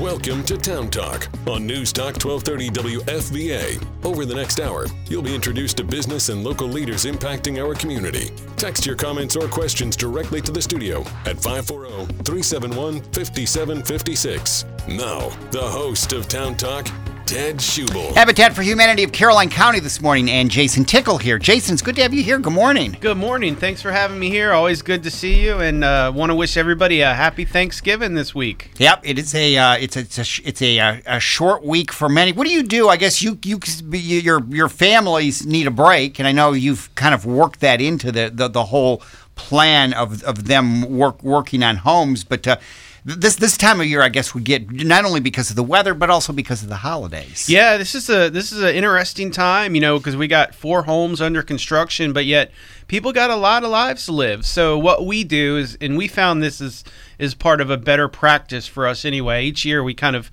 Welcome to Town Talk on News Talk 1230 WFVA. Over the next hour, you'll be introduced to business and local leaders impacting our community. Text your comments or questions directly to the studio at 540 371 5756. Now, the host of Town Talk, Ted Schubel. Habitat for Humanity of Caroline County this morning, and Jason Tickle here. Jason, it's good to have you here. Good morning. Good morning. Thanks for having me here. Always good to see you, and uh, want to wish everybody a happy Thanksgiving this week. Yep, it is a uh, it's a it's a it's a, uh, a short week for many. What do you do? I guess you you your your families need a break, and I know you've kind of worked that into the the, the whole plan of of them work working on homes, but. Uh, this this time of year, I guess, we get not only because of the weather, but also because of the holidays. Yeah, this is a this is an interesting time, you know, because we got four homes under construction, but yet people got a lot of lives to live. So what we do is, and we found this is is part of a better practice for us anyway. Each year we kind of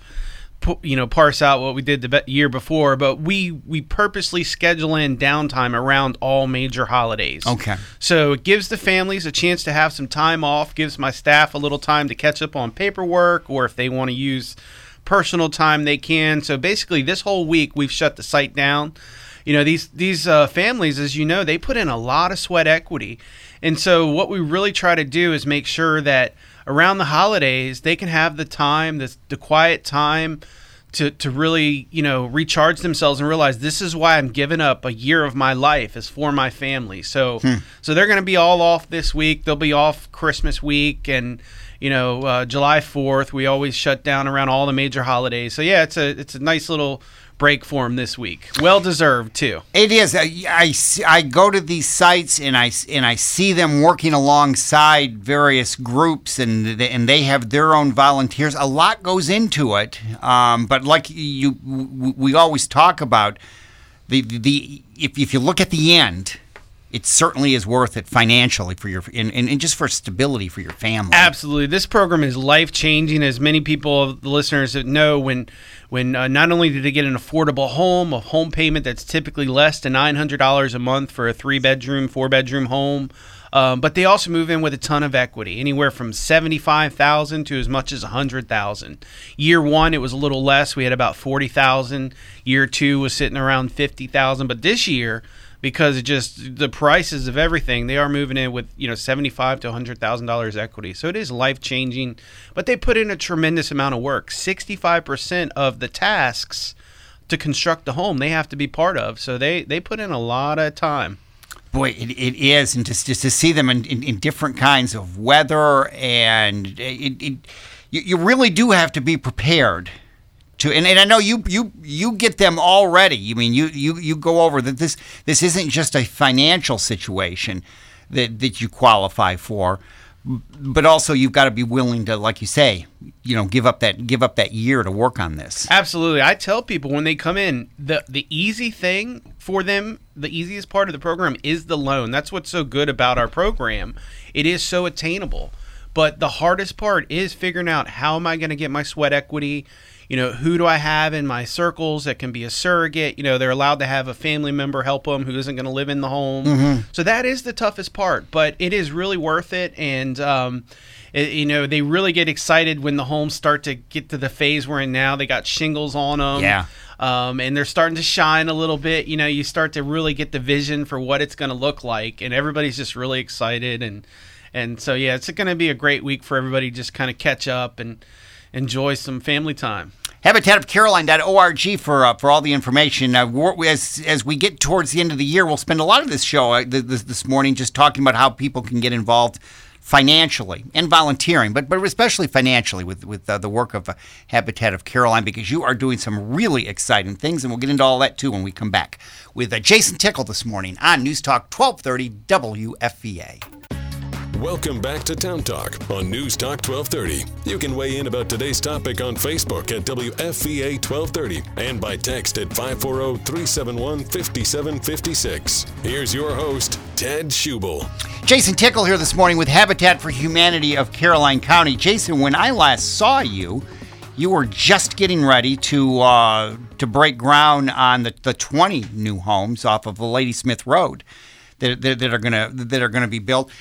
you know parse out what we did the year before but we we purposely schedule in downtime around all major holidays. Okay. So it gives the families a chance to have some time off gives my staff a little time to catch up on paperwork or if they want to use personal time they can. So basically this whole week we've shut the site down you know these these uh, families as you know they put in a lot of sweat equity. And so what we really try to do is make sure that around the holidays they can have the time the, the quiet time to, to really you know recharge themselves and realize this is why I'm giving up a year of my life is for my family. So hmm. so they're going to be all off this week. They'll be off Christmas week and you know uh, July 4th we always shut down around all the major holidays. So yeah it's a it's a nice little break for him this week. Well deserved too. It is. I, I, I go to these sites and I and I see them working alongside various groups and and they have their own volunteers. A lot goes into it, um, but like you, we always talk about the the if if you look at the end it certainly is worth it financially for your and, and, just for stability for your family. Absolutely, this program is life changing. As many people, the listeners know, when when uh, not only did they get an affordable home, a home payment that's typically less than nine hundred dollars a month for a three bedroom, four bedroom home. Um, but they also move in with a ton of equity, anywhere from seventy-five thousand to as much as a hundred thousand. Year one, it was a little less. We had about forty thousand. Year two was sitting around fifty thousand. But this year, because it just the prices of everything they are moving in with you know seventy five to hundred thousand dollars equity. So it is life changing, but they put in a tremendous amount of work. Sixty five percent of the tasks to construct the home they have to be part of. So they they put in a lot of time. Boy, it, it is, and just just to see them in, in, in different kinds of weather, and it, it you, you really do have to be prepared to and, and I know you you you get them already. I mean you you you go over that this this isn't just a financial situation that that you qualify for but also you've got to be willing to like you say you know give up that give up that year to work on this. Absolutely. I tell people when they come in the the easy thing for them the easiest part of the program is the loan. That's what's so good about our program. It is so attainable. But the hardest part is figuring out how am i going to get my sweat equity you know, who do I have in my circles that can be a surrogate? You know, they're allowed to have a family member help them who isn't going to live in the home. Mm-hmm. So that is the toughest part, but it is really worth it. And, um, it, you know, they really get excited when the homes start to get to the phase we're in now. They got shingles on them. Yeah. Um, and they're starting to shine a little bit. You know, you start to really get the vision for what it's going to look like, and everybody's just really excited. And and so yeah, it's going to be a great week for everybody. Just kind of catch up and enjoy some family time habitatofcaroline.org for uh, for all the information. Uh, as as we get towards the end of the year, we'll spend a lot of this show uh, this, this morning just talking about how people can get involved financially and volunteering, but but especially financially with with uh, the work of uh, Habitat of Caroline because you are doing some really exciting things, and we'll get into all that too when we come back with uh, Jason Tickle this morning on News Talk 1230 WFVA. Welcome back to Town Talk on News Talk 1230. You can weigh in about today's topic on Facebook at WFVA 1230 and by text at 540 371 5756. Here's your host, Ted Schubel. Jason Tickle here this morning with Habitat for Humanity of Caroline County. Jason, when I last saw you, you were just getting ready to uh, to break ground on the, the 20 new homes off of the Ladysmith Road that, that, that are gonna that are gonna be built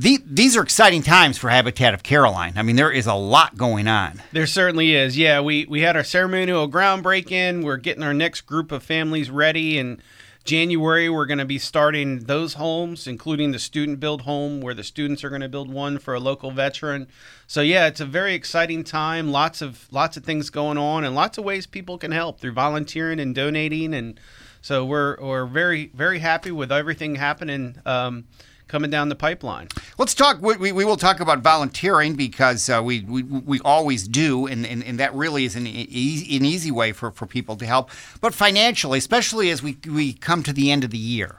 The, these are exciting times for Habitat of Caroline. I mean, there is a lot going on. There certainly is. Yeah, we we had our ceremonial groundbreaking. We're getting our next group of families ready, In January we're going to be starting those homes, including the student build home, where the students are going to build one for a local veteran. So yeah, it's a very exciting time. Lots of lots of things going on, and lots of ways people can help through volunteering and donating, and so we're we're very very happy with everything happening. Um, coming down the pipeline. Let's talk. We, we will talk about volunteering because uh, we, we we always do, and, and, and that really is an easy, an easy way for, for people to help. But financially, especially as we, we come to the end of the year,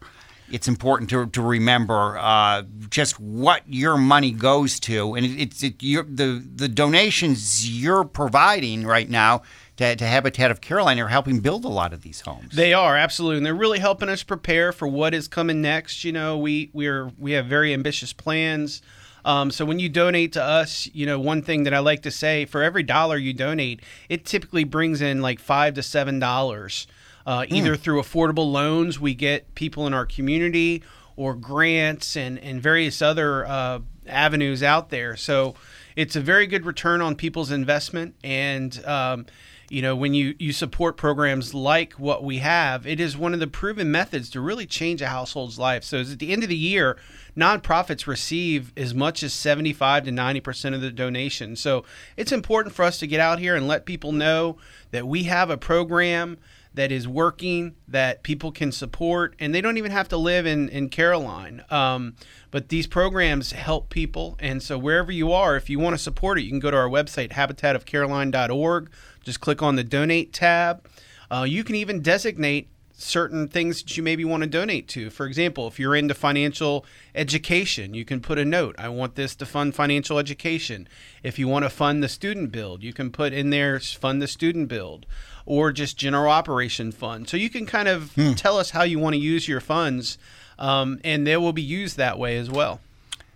it's important to, to remember uh, just what your money goes to, and it, it's it, the the donations you're providing right now to, to Habitat of Caroline are helping build a lot of these homes. They are absolutely, and they're really helping us prepare for what is coming next. You know, we we're we have very ambitious plans. Um, so when you donate to us, you know, one thing that I like to say for every dollar you donate, it typically brings in like five to seven dollars, uh, mm. either through affordable loans we get people in our community, or grants and and various other uh, avenues out there. So it's a very good return on people's investment and. Um, you know when you you support programs like what we have it is one of the proven methods to really change a household's life. So at the end of the year nonprofits receive as much as 75 to 90% of the donation. So it's important for us to get out here and let people know that we have a program that is working that people can support and they don't even have to live in, in caroline. Um, but these programs help people. And so wherever you are if you want to support it you can go to our website habitatofcaroline.org just click on the donate tab. Uh, you can even designate certain things that you maybe want to donate to. For example, if you're into financial education, you can put a note I want this to fund financial education. If you want to fund the student build, you can put in there fund the student build or just general operation fund. So you can kind of hmm. tell us how you want to use your funds, um, and they will be used that way as well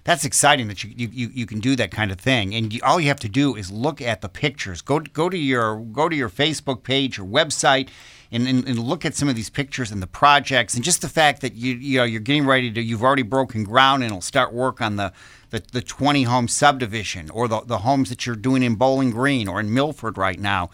that's exciting that you, you, you can do that kind of thing. And you, all you have to do is look at the pictures. Go go to your go to your Facebook page or website, and, and, and, look at some of these pictures and the projects, and just the fact that you you know you're getting ready to you've already broken ground and it'll start work on the the, the 20 home subdivision or the, the homes that you're doing in Bowling Green or in Milford right now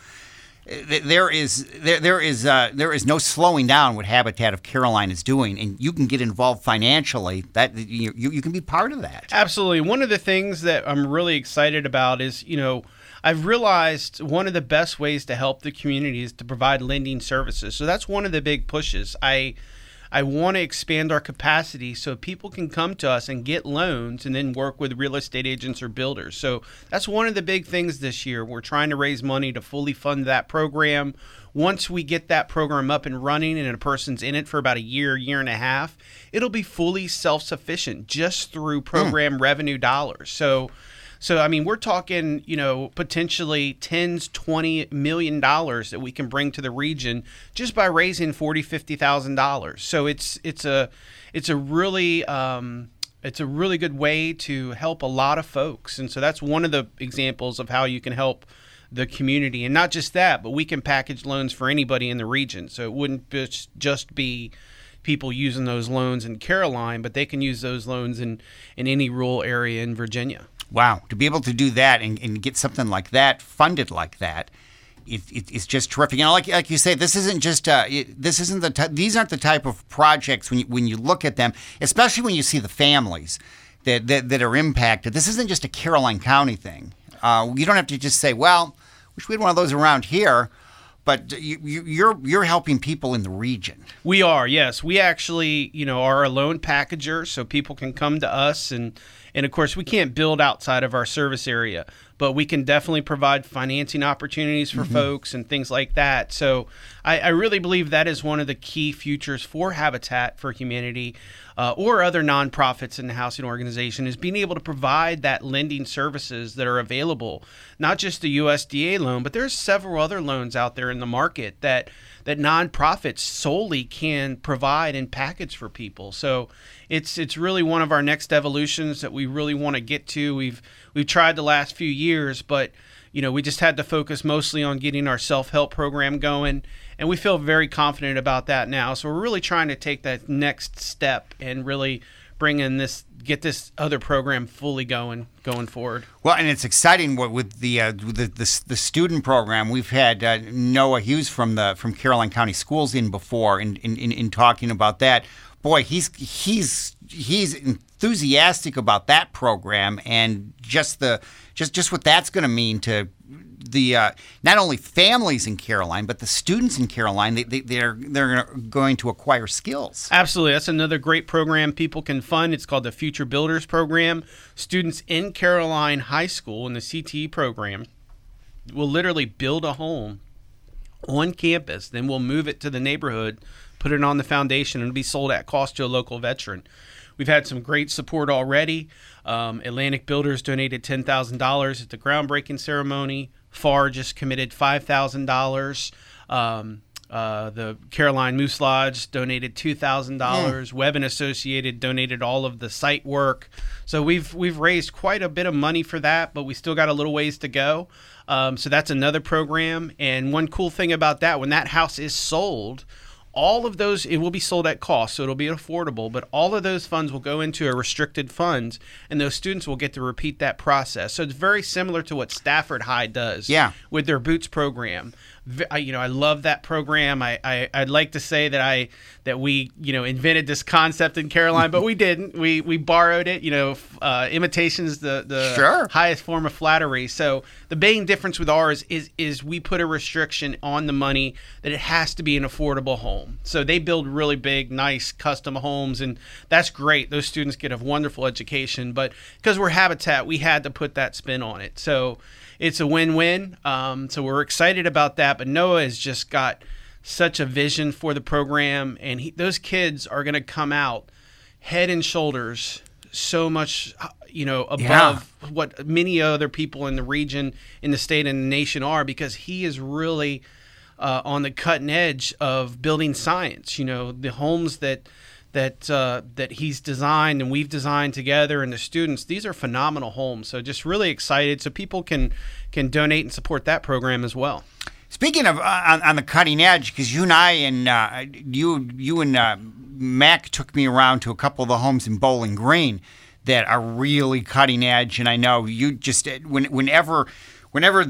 there is there there is uh, there is no slowing down what Habitat of Caroline is doing, and you can get involved financially. That you you can be part of that. Absolutely. One of the things that I'm really excited about is you know. I've realized one of the best ways to help the community is to provide lending services. So that's one of the big pushes. I I want to expand our capacity so people can come to us and get loans and then work with real estate agents or builders. So that's one of the big things this year. We're trying to raise money to fully fund that program. Once we get that program up and running and a person's in it for about a year, year and a half, it'll be fully self sufficient just through program mm. revenue dollars. So so I mean, we're talking, you know, potentially tens, twenty million dollars that we can bring to the region just by raising forty, fifty thousand dollars. So it's it's a it's a really um, it's a really good way to help a lot of folks, and so that's one of the examples of how you can help the community, and not just that, but we can package loans for anybody in the region. So it wouldn't just be people using those loans in Caroline, but they can use those loans in in any rural area in Virginia. Wow, to be able to do that and, and get something like that funded like that, it, it, it's just terrific. You know, like like you say, this isn't just uh, it, this isn't the these aren't the type of projects when you, when you look at them, especially when you see the families that that, that are impacted. This isn't just a Caroline County thing. Uh, you don't have to just say, well, wish we had one of those around here but you, are you're, you're helping people in the region. We are, yes. We actually, you know, are a loan packager, so people can come to us and and of course, we can't build outside of our service area, but we can definitely provide financing opportunities for mm-hmm. folks and things like that. So I, I, really believe that is one of the key futures for Habitat for Humanity uh, or other nonprofits in the housing organization is being able to provide that lending services that are available, not just the USDA loan, but there's several other loans out there in the market that that nonprofits solely can provide and package for people. So it's it's really one of our next evolutions that we really want to get to. We've we've tried the last few years, but you know we just had to focus mostly on getting our self help program going, and we feel very confident about that now. So we're really trying to take that next step and really bring in this get this other program fully going going forward. Well, and it's exciting what with the uh, the, the the student program. We've had uh, Noah Hughes from the from Caroline County Schools in before, in, in, in, in talking about that. Boy, he's he's he's enthusiastic about that program and just the just just what that's going to mean to the uh, not only families in Caroline but the students in Caroline. They, they they're they're going to acquire skills. Absolutely, that's another great program people can fund. It's called the Future Builders Program. Students in Caroline High School in the CTE program will literally build a home on campus. Then we'll move it to the neighborhood, put it on the foundation, and be sold at cost to a local veteran. We've had some great support already. Um, Atlantic Builders donated $10,000 at the groundbreaking ceremony. FAR just committed $5,000. Um, uh, the Caroline Moose Lodge donated two thousand dollars. Webb and Associated donated all of the site work. So we've we've raised quite a bit of money for that, but we still got a little ways to go. Um, so that's another program. And one cool thing about that, when that house is sold, all of those it will be sold at cost so it'll be affordable but all of those funds will go into a restricted fund and those students will get to repeat that process so it's very similar to what stafford high does Yeah. with their boots program I, you know i love that program I, I i'd like to say that i that we you know invented this concept in caroline but we didn't we we borrowed it you know uh, imitation is the the Sure. highest form of flattery. So the main difference with ours is is we put a restriction on the money that it has to be an affordable home. So they build really big, nice custom homes, and that's great. Those students get a wonderful education. But because we're Habitat, we had to put that spin on it. So it's a win-win. Um, so we're excited about that. But Noah has just got such a vision for the program, and he, those kids are going to come out head and shoulders so much you know above what many other people in the region in the state and the nation are because he is really uh, on the cutting edge of building science you know the homes that that uh, that he's designed and we've designed together and the students these are phenomenal homes. So just really excited. So people can can donate and support that program as well. Speaking of uh, on, on the cutting edge, because you and I and uh, you you and uh, Mac took me around to a couple of the homes in Bowling Green that are really cutting edge, and I know you just uh, when, whenever whenever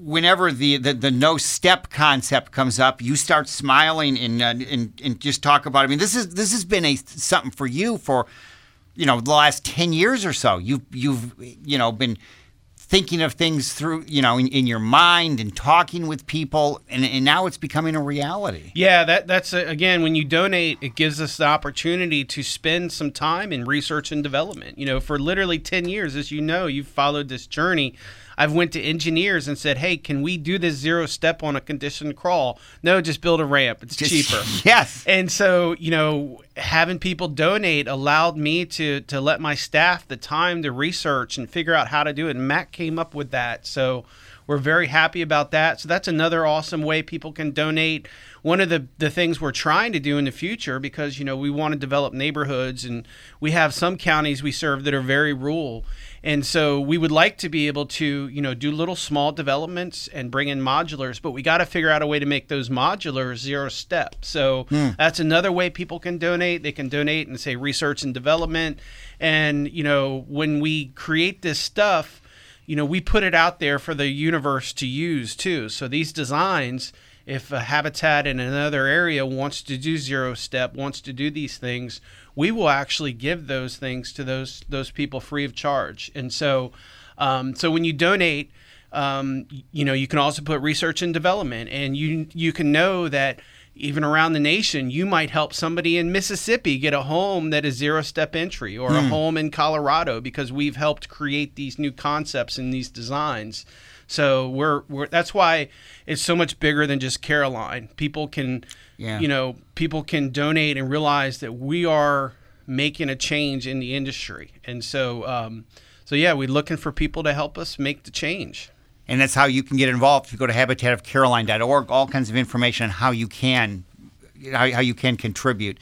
whenever the, the, the no step concept comes up, you start smiling and, uh, and and just talk about. It. I mean, this is this has been a something for you for you know the last ten years or so. You've you've you know been thinking of things through, you know, in, in your mind and talking with people, and, and now it's becoming a reality. Yeah, that that's uh, again when you donate, it gives us the opportunity to spend some time in research and development. You know, for literally ten years, as you know, you've followed this journey. I've went to engineers and said, "Hey, can we do this zero step on a conditioned crawl?" No, just build a ramp. It's Just- cheaper. Yes. And so, you know, having people donate allowed me to to let my staff the time to research and figure out how to do it. And Matt came up with that. So we're very happy about that. So that's another awesome way people can donate. One of the, the things we're trying to do in the future, because, you know, we want to develop neighborhoods and we have some counties we serve that are very rural. And so we would like to be able to, you know, do little small developments and bring in modulars, but we got to figure out a way to make those modulars zero step. So hmm. that's another way people can donate. They can donate and say research and development. And, you know, when we create this stuff, you know, we put it out there for the universe to use too. So these designs, if a habitat in another area wants to do zero step, wants to do these things, we will actually give those things to those those people free of charge. And so, um, so when you donate, um, you know, you can also put research and development, and you you can know that even around the nation, you might help somebody in Mississippi get a home that is zero step entry or a home in Colorado because we've helped create these new concepts and these designs. So we're, we're that's why it's so much bigger than just Caroline. People can, Yeah. you know, people can donate and realize that we are making a change in the industry. And so, um, so yeah, we're looking for people to help us make the change. And that's how you can get involved. If you go to habitatofcaroline.org, all kinds of information on how you can how, how you can contribute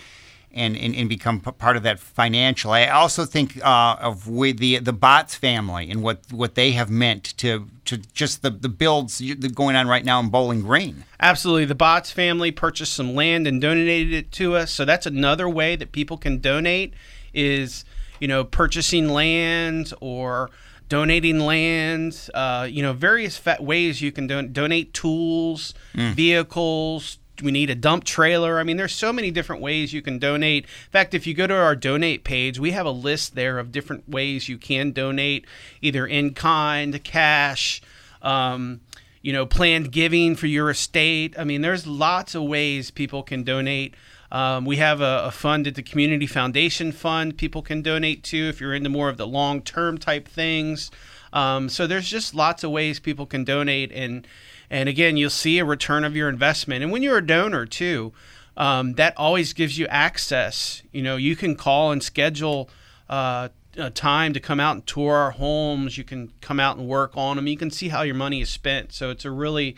and, and, and become p- part of that financial. I also think uh, of the the Bots family and what, what they have meant to to just the, the builds going on right now in Bowling Green. Absolutely. The Bots family purchased some land and donated it to us. So that's another way that people can donate is you know purchasing land or donating land. Uh, you know, various fa- ways you can don- donate tools, vehicles. We need a dump trailer. I mean, there's so many different ways you can donate. In fact, if you go to our donate page, we have a list there of different ways you can donate, either in kind, cash, um, you know, planned giving for your estate. I mean, there's lots of ways people can donate. Um, we have a, a fund at the Community Foundation Fund people can donate to if you're into more of the long term type things. Um, so there's just lots of ways people can donate, and and again, you'll see a return of your investment. And when you're a donor too, um, that always gives you access. You know, you can call and schedule. Uh, a time to come out and tour our homes. You can come out and work on them. You can see how your money is spent. So it's a really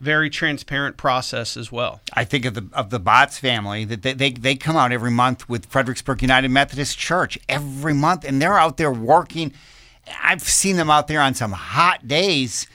very transparent process as well. I think of the of the Bots family that they, they they come out every month with Fredericksburg United Methodist Church every month, and they're out there working. I've seen them out there on some hot days,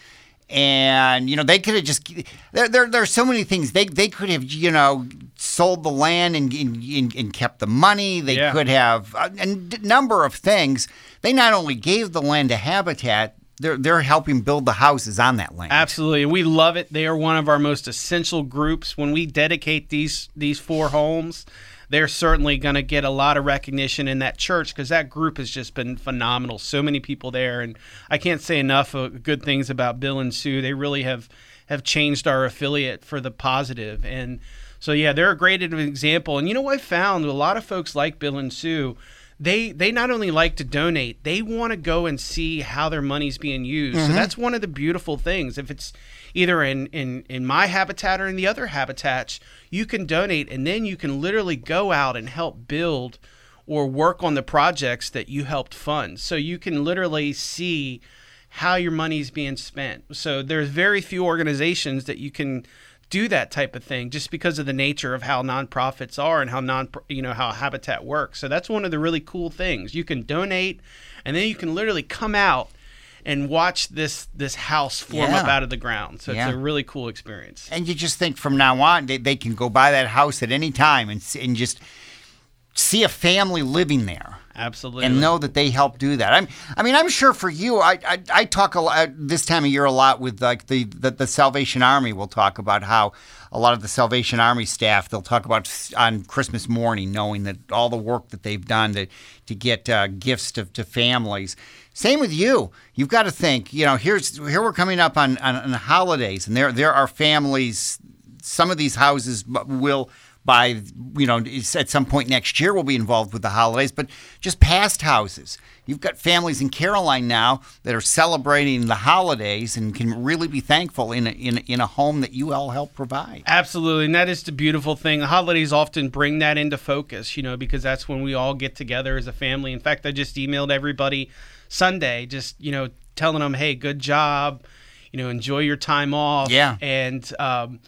and you know they could have just there there there's so many things they they could have you know sold the land and and, and kept the money. They Yeah. could have uh, a, a number of things. They not only gave the land to Habitat. They're, they're helping build the houses on that land. Absolutely, we love it. They are one of our most essential groups. When we dedicate these these four homes, they're certainly going to get a lot of recognition in that church because that group has just been phenomenal. So many people there, and I can't say enough good things about Bill and Sue. They really have have changed our affiliate for the positive, and so yeah, they're a great example. And you know what I found? A lot of folks like Bill and Sue they they not only like to donate, they want to go and see how their money's being used. So mm-hmm. that's one of the beautiful things. If it's either in in in my habitat or in the other habitats, you can donate and then you can literally go out and help build or work on the projects that you helped fund. So you can literally see how your money's being spent. So there's very few organizations that you can do that type of thing just because of the nature of how nonprofits are and how non you know how habitat works so that's one of the really cool things you can donate and then you can literally come out and watch this this house form Yeah. up out of the ground so Yeah. it's a really cool experience And you just think from now on, they, they can go by that house at any time and, and just see a family living there. Absolutely and know that they help do that. I'm, I mean, I'm sure for you, I, I, I talk a lot this time of year a lot with like the, the the Salvation Army. We'll talk about how a lot of the Salvation Army staff they'll talk about on Christmas morning, knowing that all the work that they've done to to get uh, gifts to, to families. Same with you. You've got to think. You know, here's here we're coming up on on, on holidays, and there there are families. Some of these houses will by you know at some point next year will be involved with the holidays but just past houses you've got families in caroline now that are celebrating the holidays and can really be thankful in a, in, a- in a home that you all help provide Absolutely, and that is the beautiful thing. The holidays often bring that into focus, you know, because that's when we all get together as a family. In fact, I just emailed everybody Sunday, just you know, telling them, "Hey, good job, you know, enjoy your time off." Yeah. and um,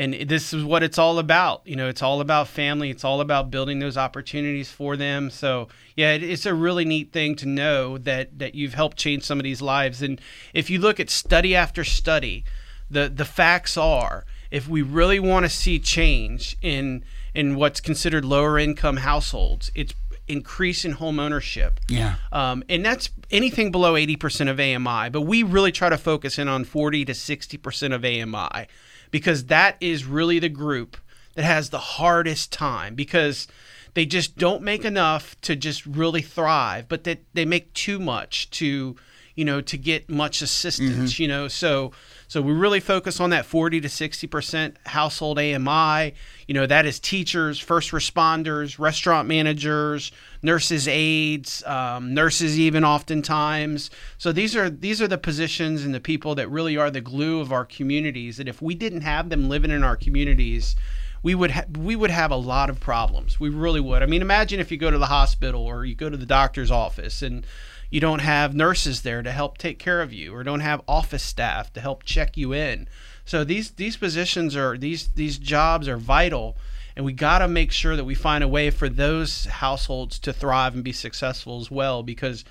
and this is what it's all about. You know, it's all about family. It's all about building those opportunities for them. So yeah, it, it's a really neat thing to know that that you've helped change some of these lives. And if you look at study after study, the the facts are if we really want to see change in in what's considered lower income households, it's increase in home ownership. Yeah. Um, and that's anything below 80% of AMI, but we really try to focus in on 40 to 60% of AMI because that is really the group that has the hardest time because they just don't make enough to just really thrive, but that they make too much to, you know, to get much assistance, mm-hmm. you know. So so we really focus on that 40 to 60% household AMI. You know, that is teachers, first responders, restaurant managers, nurses aides, um, nurses even oftentimes. So these are these are the positions and the people that really are the glue of our communities. That if we didn't have them living in our communities, we would ha- we would have a lot of problems. We really would. I mean, imagine if you go to the hospital or you go to the doctor's office and you don't have nurses there to help take care of you or don't have office staff to help check you in. So these these positions are these these jobs are vital and we got to make sure that we find a way for those households to thrive and be successful as well because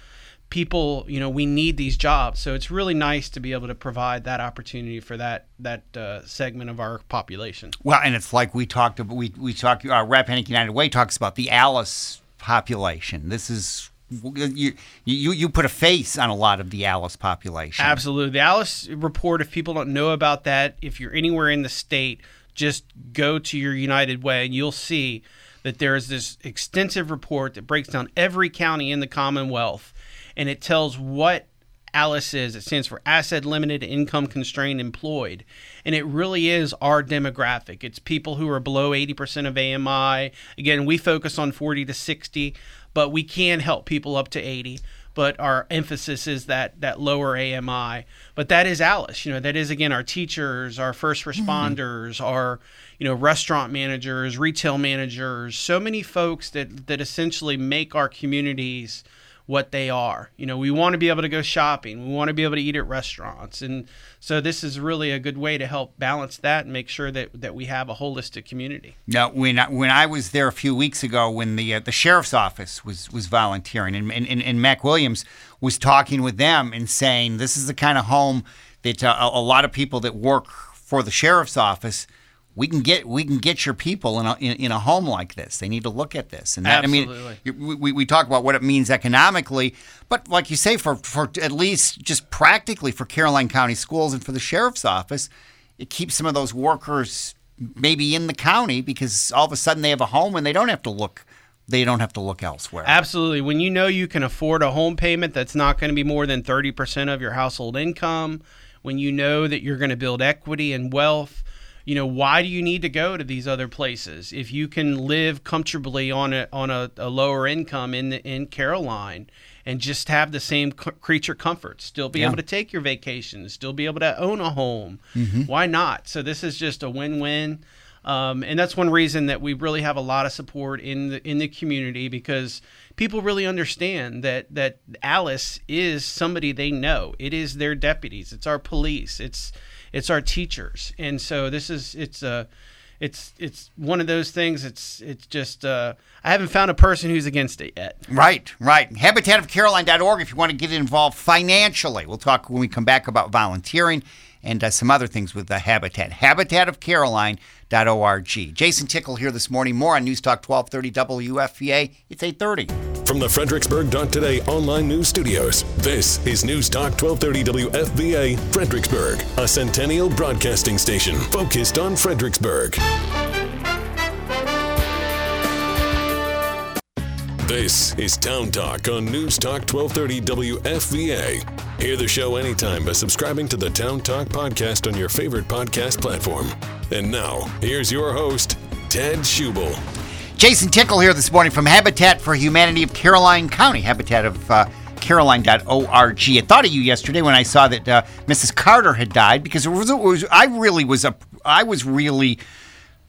people you know we need these jobs so it's really nice to be able to provide that opportunity for that that uh, segment of our population Well, and it's like we talked about. We we talked. Uh, Rappahannock United Way talks about the Alice population. This is you, you you put a face on a lot of the Alice population. Absolutely. The Alice report, if people don't know about that, if you're anywhere in the state, just go to your United Way and you'll see that there is this extensive report that breaks down every county in the Commonwealth and it tells what ALICE is. It stands for Asset Limited Income Constrained Employed. And it really is our demographic. It's people who are below 80% of AMI. Again, we focus on 40 to 60, but we can help people up to 80 but our emphasis is that that lower AMI. But that is Alice. You know, that is again our teachers, our first responders, mm-hmm. our you know restaurant managers, retail managers, so many folks that that essentially make our communities what they are. You know, we want to be able to go shopping. We want to be able to eat at restaurants. And so this is really a good way to help balance that and make sure that, that we have a holistic community. Now, when I, when I was there a few weeks ago, when the uh, the sheriff's office was was volunteering, and, and, and Mac Williams was talking with them and saying, this is the kind of home that uh, a lot of people that work for the sheriff's office – we can get we can get your people in a, in, in, a home like this. They need to look at this, and that, Absolutely. I mean, we, we talk about what it means economically, but like you say, for for at least just practically for Caroline County Schools and for the sheriff's office, it keeps some of those workers maybe in the county because all of a sudden they have a home and they don't have to look they don't have to look elsewhere. Absolutely. When you know you can afford a home payment that's not going to be more than 30% of your household income, when you know that you're going to build equity and wealth, you know why do you need to go to these other places if you can live comfortably on a on a, a lower income in the, in Caroline and just have the same c- creature comforts still be yeah. able to take your vacations still be able to own a home mm-hmm. why not so this is just a win-win um, and that's one reason that we really have a lot of support in the in the community because people really understand that that Alice is somebody they know. It is their deputies. It's our police. It's it's our teachers, and so this is it's a. Uh, it's it's one of those things. It's it's just uh, I haven't found a person who's against it yet. Right, right. Habitatofcaroline.org if you want to get involved financially. We'll talk when we come back about volunteering and uh, some other things with the Habitat. Habitatofcaroline.org. Jason Tickle here this morning. More on News Talk 1230 WFVA. It's 830. From the Fredericksburg.today online news studios, this is News Talk 1230 WFVA Fredericksburg, a centennial broadcasting station focused on Fredericksburg. This is Town Talk on News Talk 1230 WFVA. Hear the show anytime by subscribing to the Town Talk podcast on your favorite podcast platform. And now, here's your host, Ted Schubel. Jason Tickle here this morning from Habitat for Humanity of Caroline County, Habitat of uh, Caroline.org. I thought of you yesterday when I saw that uh, Mrs. Carter had died because it was, it was, I really was a I was really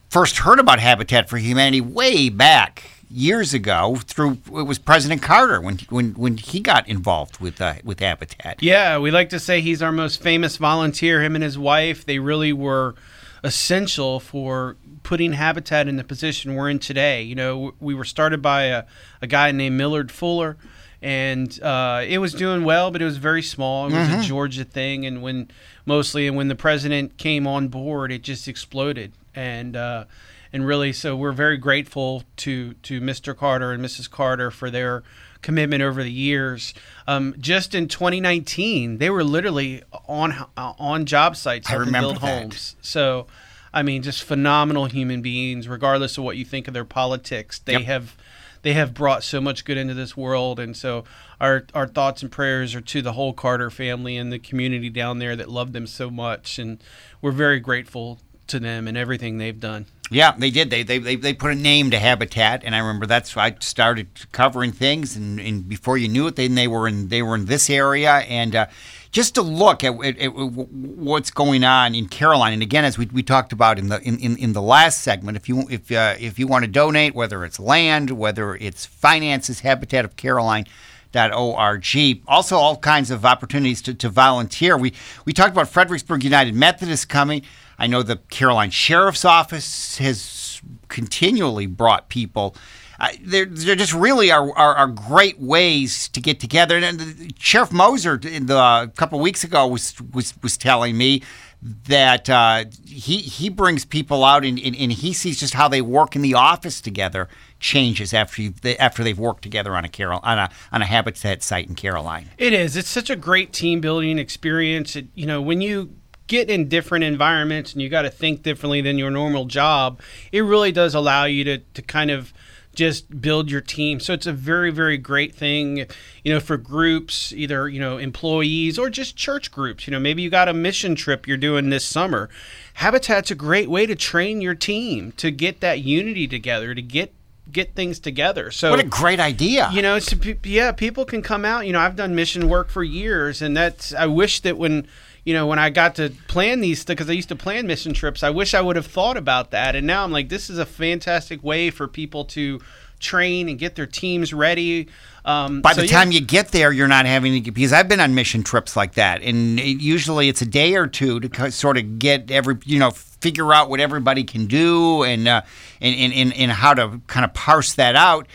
first heard about Habitat for Humanity way back years ago through it was President Carter when when when he got involved with uh, with Habitat. Yeah, we like to say he's our most famous volunteer. Him and his wife, they really were essential for putting Habitat in the position we're in today. You know, we were started by a, a guy named Millard Fuller, and uh, it was doing well, but it was very small. It was mm-hmm. a Georgia thing, and when mostly, and when the president came on board, it just exploded, and uh, and really, so we're very grateful to to Mr. Carter and Mrs. Carter for their commitment over the years. Um, just in 2019, they were literally on on job sites helping build that. homes. So I mean, just phenomenal human beings, regardless of what you think of their politics. They yep. have they have brought so much good into this world, and so our our thoughts and prayers are to the whole Carter family and the community down there that love them so much, and we're very grateful to them and everything they've done. Yeah, they did. They, they they they put a name to Habitat, and I remember that's why I started covering things, and, and before you knew it, then they were in they were in this area, and uh, just to look at, at, at, what's going on in Caroline. And again, as we, we talked about in the in, in, in the last segment, if you if uh, if you want to donate, whether it's land, whether it's finances, Habitat of Caroline. .org. Also, all kinds of opportunities to, to volunteer. We we talked about Fredericksburg United Methodist coming. I know the Caroline Sheriff's Office has continually brought people uh, they're just really are, are, are great ways to get together. And Sheriff Moser, in the, a couple weeks ago, was was was telling me that uh, he he brings people out and, and, and, he sees just how they work in the office together changes after you after they've worked together on a Carol on a on a habitat site in Caroline. It is. It's such a great team building experience. It, you know, when you get in different environments and you got to think differently than your normal job, it really does allow you to to kind of just build your team. So it's a very, very great thing, you know, for groups, either, you know, employees or just church groups. You know, maybe you got a mission trip you're doing this summer. Habitat's a great way to train your team to get that unity together, to get get things together. So what a great idea! You know, it's, yeah, people can come out. You know, I've done mission work for years, and that's I wish that when you know, when I got to plan these, because I used to plan mission trips, I wish I would have thought about that. And now I'm like, this is a fantastic way for people to train and get their teams ready. Um, By so the time you get there, you're not having to because I've been on mission trips like that, and it, usually it's a day or two to sort of get every you know figure out what everybody can do and uh, and, and, and and how to kind of parse that out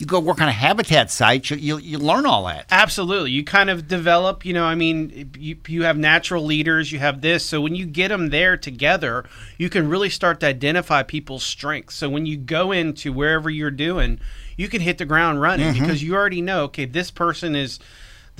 you go work on a habitat site, you, you, you, learn all that. Absolutely. You kind of develop, you know, I mean, you, you have natural leaders, you have this. So when you get them there together, you can really start to identify people's strengths. So when you go into wherever you're doing, you can hit the ground running mm-hmm. because you already know, okay, this person is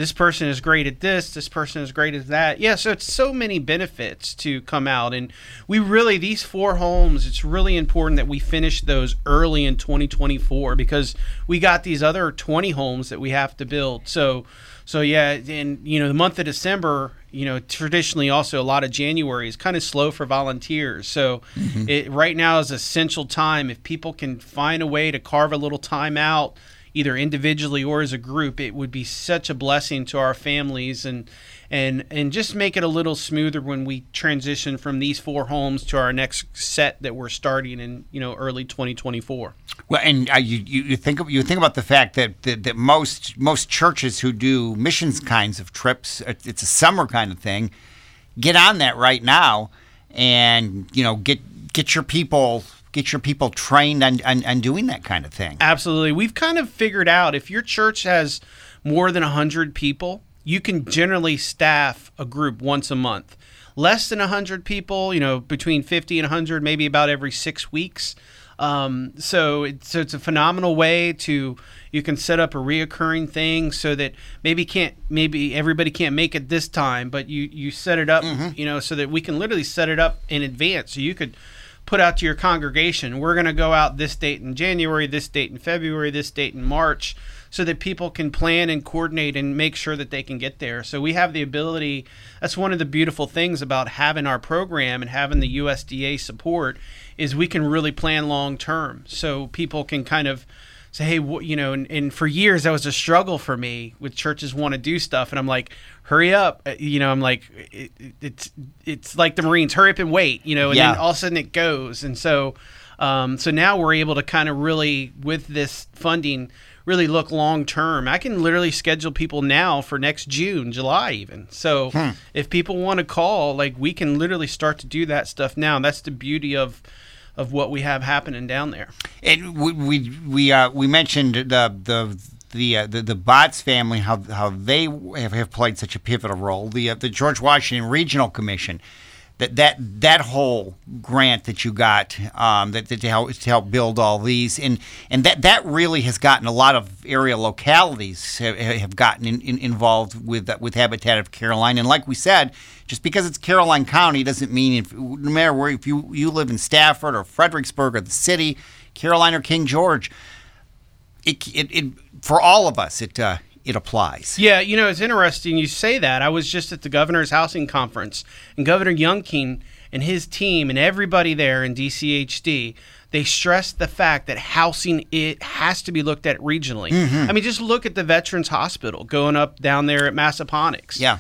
this person is great at this, this person is great at that. Yeah, so it's so many benefits to come out. And we really, these four homes, it's really important that we finish those early in 2024 because we got these other 20 homes that we have to build. So, so yeah, and you know, the month of December, you know, traditionally also a lot of January is kind of slow for volunteers. So mm-hmm. it right now is essential time. If people can find a way to carve a little time out, either individually or as a group, it would be such a blessing to our families and and and just make it a little smoother when we transition from these four homes to our next set that we're starting in you know early 2024. Well, and uh, you, you think you think about the fact that, that, that most most churches who do missions kinds of trips, it's a summer kind of thing, get on that right now, and you know get get your people get your people trained on, on, on doing that kind of thing. Absolutely. We've kind of figured out if your church has more than 100 people, you can generally staff a group once a month. Less than 100 people, you know, between 50 and 100, maybe about every six weeks. Um, so, it's, so it's a phenomenal way to you can set up a reoccurring thing so that maybe can't maybe everybody can't make it this time, but you you set it up, mm-hmm. you know, so that we can literally set it up in advance. So you could put out to your congregation, we're going to go out this date in January, this date in February, this date in March, so that people can plan and coordinate and make sure that they can get there. So we have the ability. That's one of the beautiful things about having our program and having the USDA support is we can really plan long term. So people can kind of say, hey, you know, and, and, for years that was a struggle for me with churches want to do stuff, and I'm like, hurry up, uh, you know, I'm like, it, it's it's like the Marines, hurry up and wait, you know, and yeah. then all of a sudden it goes, and so um, so now we're able to kind of really with this funding really look long term. I can literally schedule people now for next June, July even. So hmm. if people want to call, like we can literally start to do that stuff now. That's the beauty of of what we have happening down there. And we we we, uh, we mentioned the the the uh, the, the Botts family how how they have, have played such a pivotal role. The uh, the George Washington Regional Commission that that that whole grant that you got um, that, that to help to help build all these. And and that that really has gotten a lot of area localities have, have gotten in, in, involved with with Habitat of Caroline. And like we said just because it's Caroline County doesn't mean if, no matter where if you you live in Stafford or Fredericksburg or the city Caroline or King George it, it, it for all of us it uh, it applies. Yeah, you know, it's interesting you say that. I was just at the governor's housing conference, and Governor Youngkin and his team and everybody there in DCHD, they stressed the fact that housing it has to be looked at regionally. Mm-hmm. I mean, just look at the Veterans Hospital going up down there at Massaponax. Yeah.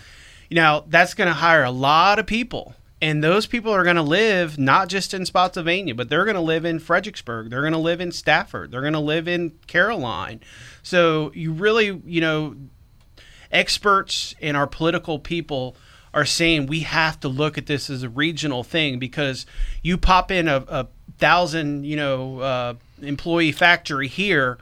You know, that's going to hire a lot of people. And those people are going to live not just in Spotsylvania, but they're going to live in Fredericksburg. They're going to live in Stafford. They're going to live in Caroline. So you really, you know, experts and our political people are saying we have to look at this as a regional thing because you pop in a, a thousand, you know, uh, employee factory here,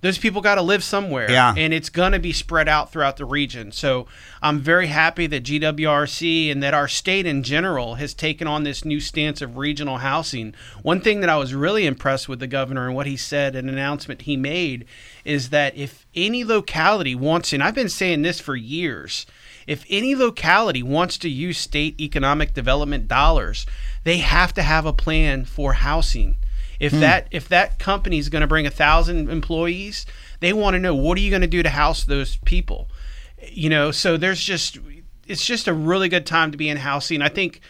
those people got to live somewhere. Yeah. And it's going to be spread out throughout the region. So I'm very happy that GWRC and that our state in general has taken on this new stance of regional housing. One thing that I was really impressed with the governor and what he said, an announcement he made, is that if any locality wants, and I've been saying this for years, if any locality wants to use state economic development dollars, they have to have a plan for housing. If that if that company is going to bring a thousand employees, they want to know what are you going to do to house those people. You know, so there's just it's just a really good time to be in housing. I think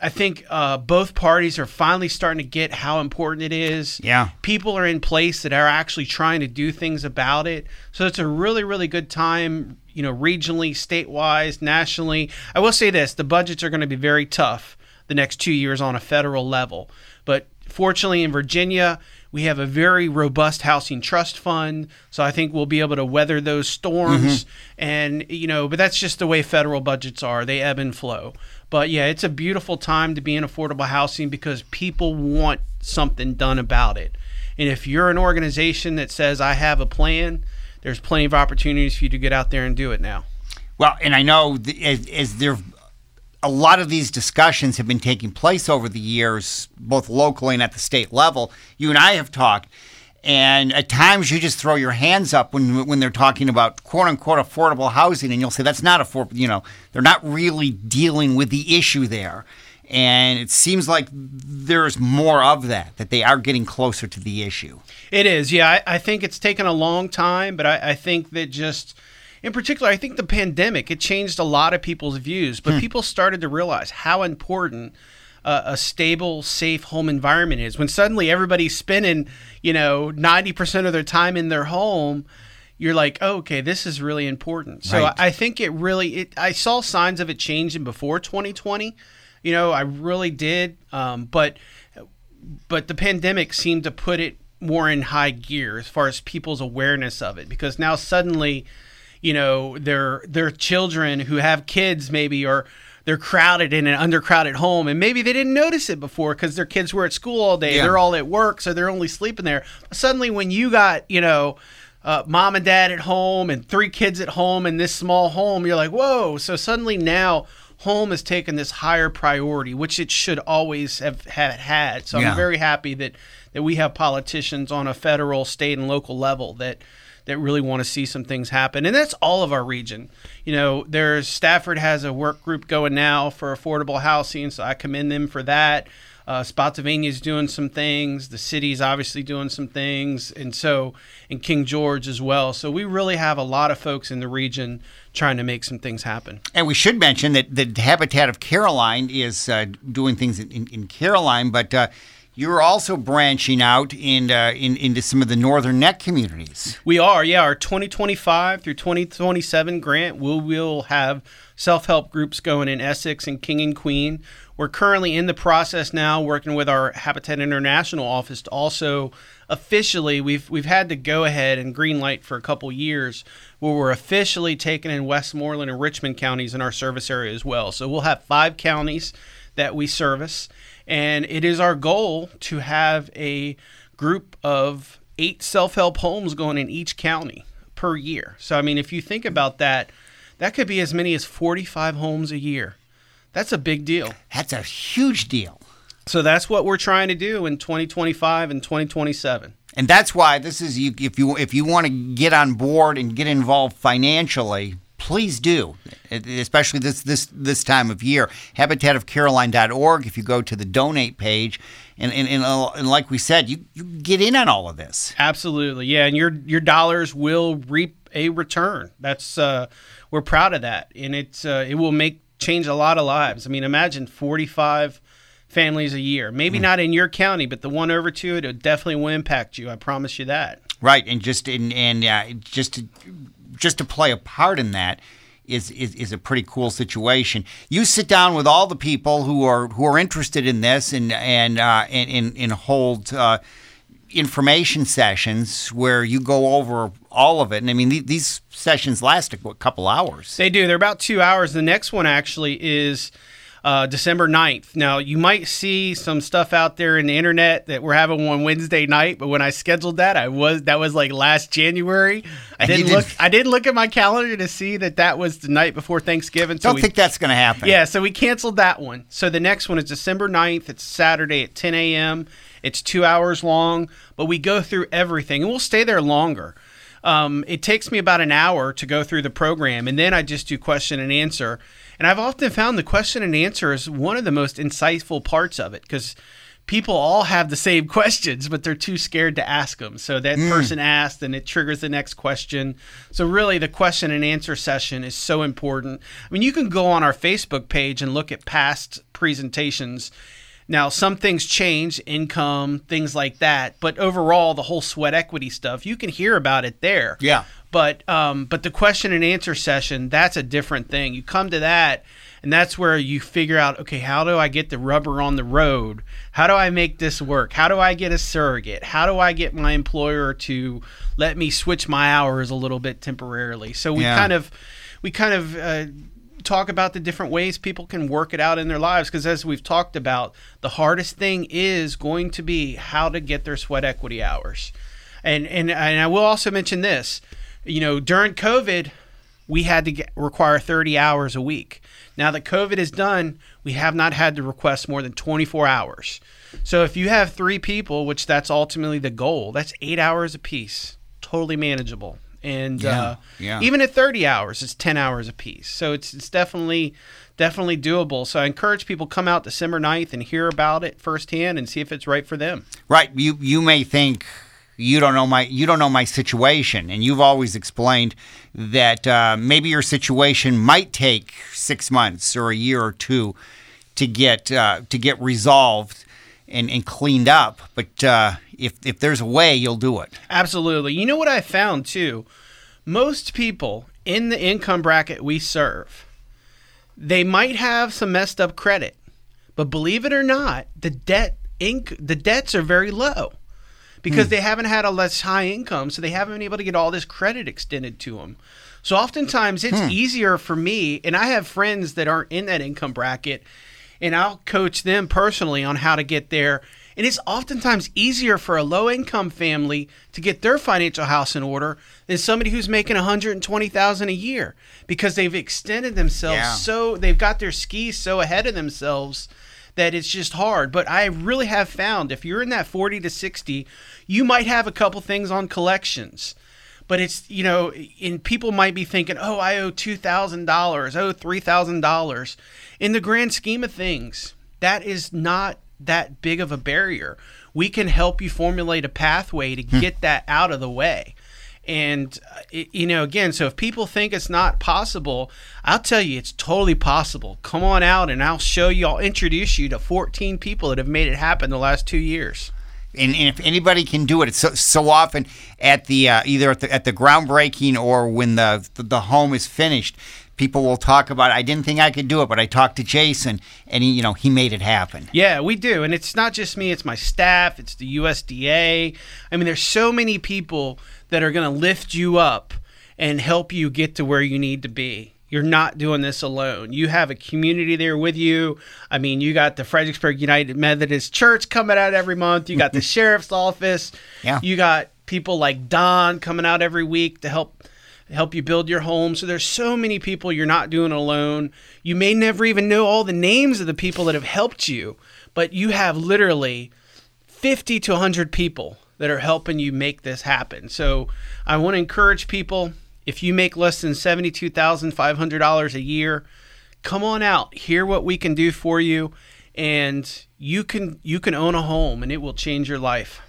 I think uh, both parties are finally starting to get how important it is. Yeah. People are in place that are actually trying to do things about it. So it's a really, really good time, you know, regionally, statewide, nationally. I will say this the budgets are going to be very tough the next two years on a federal level. But fortunately, in Virginia, we have a very robust housing trust fund. So I think we'll be able to weather those storms. Mm-hmm. And, you know, but that's just the way federal budgets are, they ebb and flow. But yeah, it's a beautiful time to be in affordable housing because people want something done about it. And if you're an organization that says, I have a plan, there's plenty of opportunities for you to get out there and do it now. Well, and I know th- as, as there, a lot of these discussions have been taking place over the years, both locally and at the state level. You and I have talked, and at times you just throw your hands up when when they're talking about quote unquote affordable housing, and you'll say that's not affordable. You know, they're not really dealing with the issue there. And it seems like there's more of that, that they are getting closer to the issue. It is, yeah. I, I think it's taken a long time, but I, I think that just, in particular, I think the pandemic it changed a lot of people's views. But people started to realize how important uh, a stable, safe home environment is. When suddenly everybody's spending, you know, ninety percent of their time in their home, you're like, oh, okay, this is really important. So Right. I, I think it really, it. I saw signs of it changing before 2020. You know, I really did. Um, but but the pandemic seemed to put it more in high gear as far as people's awareness of it because now suddenly you know their their children who have kids maybe or they're crowded in an undercrowded home and maybe they didn't notice it before because their kids were at school all day Yeah. they're all at work so they're only sleeping there suddenly when you got you know uh, mom and dad at home and three kids at home in this small home you're like whoa so suddenly now home has taken this higher priority which it should always have, have had so Yeah. i'm very happy that that we have politicians on a federal state and local level that that really want to see some things happen and that's all of our region you know there's stafford has a work group going now for affordable housing so i commend them for that uh, Spotsylvania is doing some things. The city's obviously doing some things, and so and King George as well. So we really have a lot of folks in the region trying to make some things happen. And we should mention that the Habitat of Caroline is uh, doing things in, in, in Caroline, but uh, you're also branching out in, uh, in into some of the northern neck communities. We are, yeah. Our 2025 through 2027 grant, we will we'll have self help groups going in Essex and King and Queen. We're currently in the process now, working with our Habitat International office to also officially we've we've had to go ahead and green light for a couple years where we're officially taking in Westmoreland and Richmond counties in our service area as well. So we'll have five counties that we service, and it is our goal to have a group of eight self-help homes going in each county per year. So I mean, if you think about that, that could be as many as 45 homes a year. That's a big deal. That's a huge deal. So that's what we're trying to do in 2025 and 2027. And that's why this is you if you if you want to get on board and get involved financially, please do. Especially this this this time of year. Habitatofcaroline.org if you go to the donate page and and, and, uh, and like we said, you, you get in on all of this. Absolutely, yeah, and your your dollars will reap a return. That's uh, we're proud of that, and it's uh, it will make change a lot of lives. I mean, imagine forty five families a year. Maybe not in your county, but the one over to it, it definitely will impact you. I promise you that. Right, and just in and uh, just to, just to play a part in that is, is is a pretty cool situation. You sit down with all the people who are who are interested in this and and uh, and, and, hold uh, information sessions where you go over all of it. And I mean, th- these sessions last a couple hours. They do. They're about two hours. The next one actually is uh, December 9th. Now, you might see some stuff out there in the internet that we're having one Wednesday night, but when I scheduled that, I was that was like last January. I And didn't look. didn't- I didn't look at my calendar to see that that was the night before Thanksgiving. So Don't we, think that's going to happen. yeah, so we canceled that one. So the next one is December 9th. It's Saturday at 10 a.m. It's two hours long, but we go through everything and we'll stay there longer. Um, it takes me about an hour to go through the program, and then I just do question and answer. And I've often found the question and answer is one of the most insightful parts of it because people all have the same questions, but they're too scared to ask them. So that mm. person asked, and it triggers the next question. So really, the question and answer session is so important. I mean, you can go on our Facebook page and look at past presentations. Now, some things change, income, things like that, but overall, the whole sweat equity stuff, you can hear about it there. Yeah. But um, but the question and answer session, that's a different thing. You come to that, and that's where you figure out, okay, how do I get the rubber on the road? How do I make this work? How do I get a surrogate? How do I get my employer to let me switch my hours a little bit temporarily? So we Yeah. kind of we kind of uh, talk about the different ways people can work it out in their lives because as we've talked about the hardest thing is going to be how to get their sweat equity hours and and, and i will also mention this you know during covid we had to get, require 30 hours a week. Now that covid is done we have not had to request more than 24 hours. So if you have three people which that's ultimately the goal that's eight hours a piece, totally manageable. And Yeah, uh, yeah. even at 30 hours it's 10 hours a piece so it's, it's definitely definitely doable. So i encourage people come out december 9th and hear about it firsthand and see if it's right for them. Right. You you may think you don't know my you don't know my situation, and you've always explained that uh, maybe your situation might take six months or a year or two to get uh, to get resolved and, and cleaned up. But uh, if if there's a way, you'll do it. Absolutely. You know what I found too? Most people in the income bracket we serve, they might have some messed up credit, but believe it or not, the debt inc- the debts are very low because hmm. they haven't had a less high income, so they haven't been able to get all this credit extended to them. So oftentimes it's hmm. easier for me, and I have friends that aren't in that income bracket, and I'll coach them personally on how to get there. And it's oftentimes easier for a low income family to get their financial house in order than somebody who's making 120,000 a year because they've extended themselves Yeah. so they've got their skis so ahead of themselves that it's just hard. But I really have found if you're in that 40 to 60, you might have a couple things on collections. But it's, you know, and people might be thinking, oh, I owe $2,000, oh, $3,000. In the grand scheme of things, that is not that big of a barrier. We can help you formulate a pathway to hmm. get that out of the way. And, uh, you know, again, so if people think it's not possible, I'll tell you it's totally possible. Come on out and I'll show you, I'll introduce you to 14 people that have made it happen the last two years. and, and if anybody can do it, it's so, so often at the uh, either at the, at the groundbreaking or when the, the home is finished, people will talk about. I didn't think I could do it, but I talked to Jason, and he, you know, he made it happen. Yeah, we do. And it's not just me, it's my staff, it's the USDA. I mean, there's so many people that are going to lift you up and help you get to where you need to be. You're not doing this alone. You have a community there with you. I mean, you got the Fredericksburg United Methodist Church coming out every month. You got the sheriff's office. Yeah. You got people like Don coming out every week to help help you build your home. So there's so many people you're not doing alone. You may never even know all the names of the people that have helped you, but you have literally 50 to 100 people that are helping you make this happen. So I want to encourage people if you make less than $72,500 a year, come on out, hear what we can do for you and you can you can own a home and it will change your life.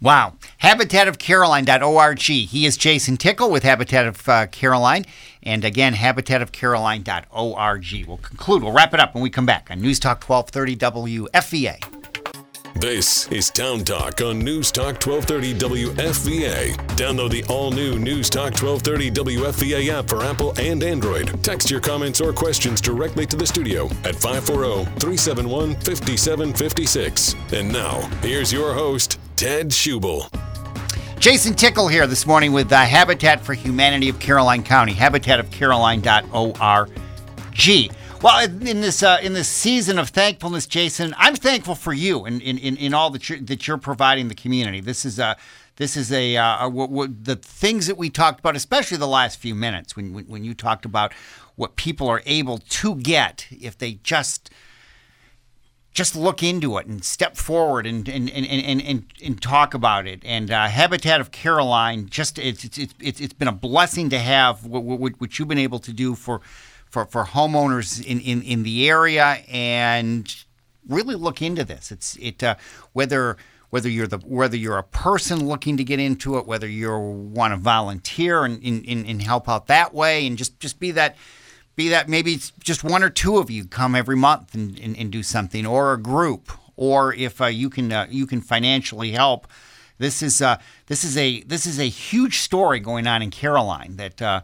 Wow. Habitatofcaroline.org. He is Jason Tickle with Habitat of uh, Caroline. And again, habitatofcaroline.org. We'll conclude. We'll wrap it up when we come back on News Talk 1230 WFVA. This is Town Talk on News Talk 1230 WFVA. Download the all new News Talk 1230 WFVA app for Apple and Android. Text your comments or questions directly to the studio at 540 371 5756. And now, here's your host, Ted Schubel. Jason Tickle here this morning with uh, Habitat for Humanity of Caroline County, habitatofcaroline.org. Well, in this uh, in this season of thankfulness, Jason, I'm thankful for you and in, in, in all that you're, that you're providing the community. This is a this is a, uh, a w- w- the things that we talked about, especially the last few minutes when, when when you talked about what people are able to get if they just just look into it and step forward and and, and, and, and, and talk about it. And uh, Habitat of Caroline, just it's, it's it's it's been a blessing to have what, what, what you've been able to do for for, for homeowners in, in, in the area and really look into this. It's it uh, whether whether you're the whether you're a person looking to get into it, whether you want to volunteer and, and, and help out that way, and just just be that be that maybe it's just one or two of you come every month and, and, and do something, or a group, or if uh, you can uh, you can financially help. This is uh, this is a this is a huge story going on in Caroline that uh,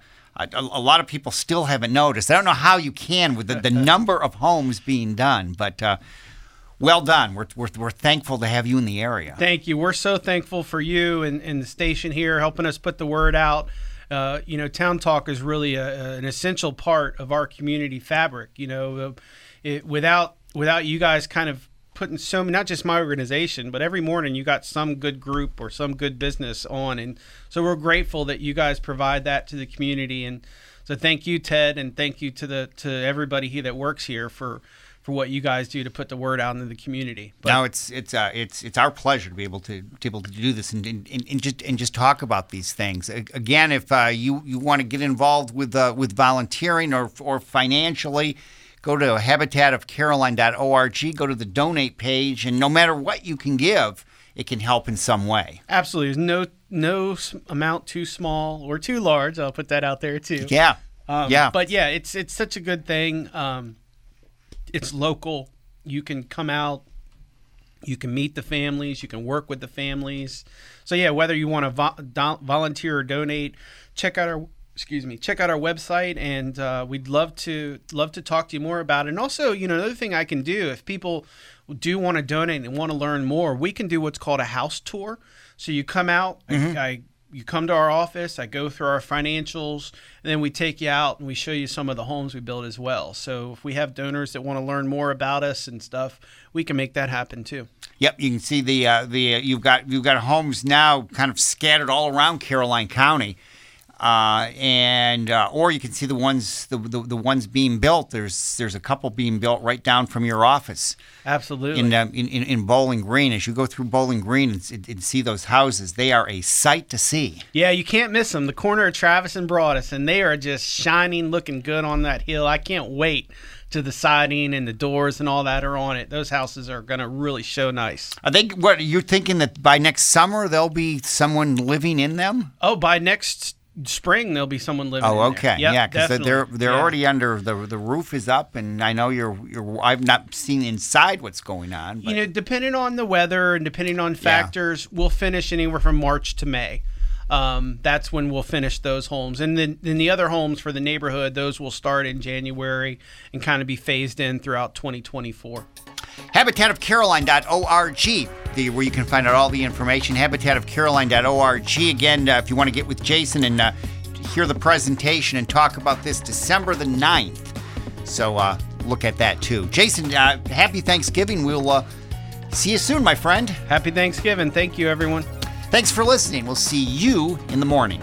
a, a, lot of people still haven't noticed. I don't know how you can with the, the number of homes being done, but uh, well done. We're, we're, we're thankful to have you in the area. Thank you. We're so thankful for you and, and the station here helping us put the word out. Uh, you know, Town Talk is really a, an essential part of our community fabric. You know, uh, it, without without you guys kind of putting so not just my organization, but every morning you got some good group or some good business on, and so we're grateful that you guys provide that to the community. And so thank you, Ted, and thank you to the to everybody here that works here for for what you guys do to put the word out into the community. But now it's it's uh, it's it's our pleasure to be able to, to be able to do this and, and, and, just and just talk about these things. Again, if uh, you you want to get involved with uh, with volunteering or or financially, go to habitatofcaroline.org. Go to the donate page, and no matter what you can give, it can help in some way. Absolutely, there's no no amount too small or too large. I'll put that out there too. Yeah. Um, yeah. But yeah, it's it's such a good thing. Um, it's local. You can come out. You can meet the families. You can work with the families. So yeah, whether you want to vo- do- volunteer or donate, check out our excuse me check out our website and uh, we'd love to love to talk to you more about it and also you know another thing i can do if people do want to donate and want to learn more we can do what's called a house tour so you come out mm-hmm. I, I you come to our office, I go through our financials, and then we take you out and we show you some of the homes we build as well. So if we have donors that want to learn more about us and stuff, we can make that happen too. Yep, you can see the uh, the uh, you've got you've got homes now kind of scattered all around Caroline County uh, and uh, or you can see the ones the, the, the ones being built. There's there's a couple being built right down from your office. Absolutely. In um, in, in, in, Bowling Green, as you go through Bowling Green and, and, see those houses, they are a sight to see. Yeah, you can't miss them. The corner of Travis and Broadus, and they are just shining, looking good on that hill. I can't wait to the siding and the doors and all that are on it. Those houses are going to really show nice. Are they? What you're thinking that by next summer there'll be someone living in them? Oh, by next spring there'll be someone living. Oh, okay, yep, yeah, because they're they're yeah. already under the the roof is up, and I know you're you're. I've not seen inside what's going on. But. You know, depending on the weather and depending on factors, yeah. we'll finish anywhere from March to May. Um, that's when we'll finish those homes, and then then the other homes for the neighborhood, those will start in January and kind of be phased in throughout 2024 habitatofcaroline.org, the, where you can find out all the information. Habitatofcaroline.org. Again, uh, if you want to get with Jason and uh, hear the presentation and talk about this December the 9th. So uh, look at that too. Jason, uh, happy Thanksgiving. We'll uh, see you soon, my friend. Happy Thanksgiving. Thank you, everyone. Thanks for listening. We'll see you in the morning.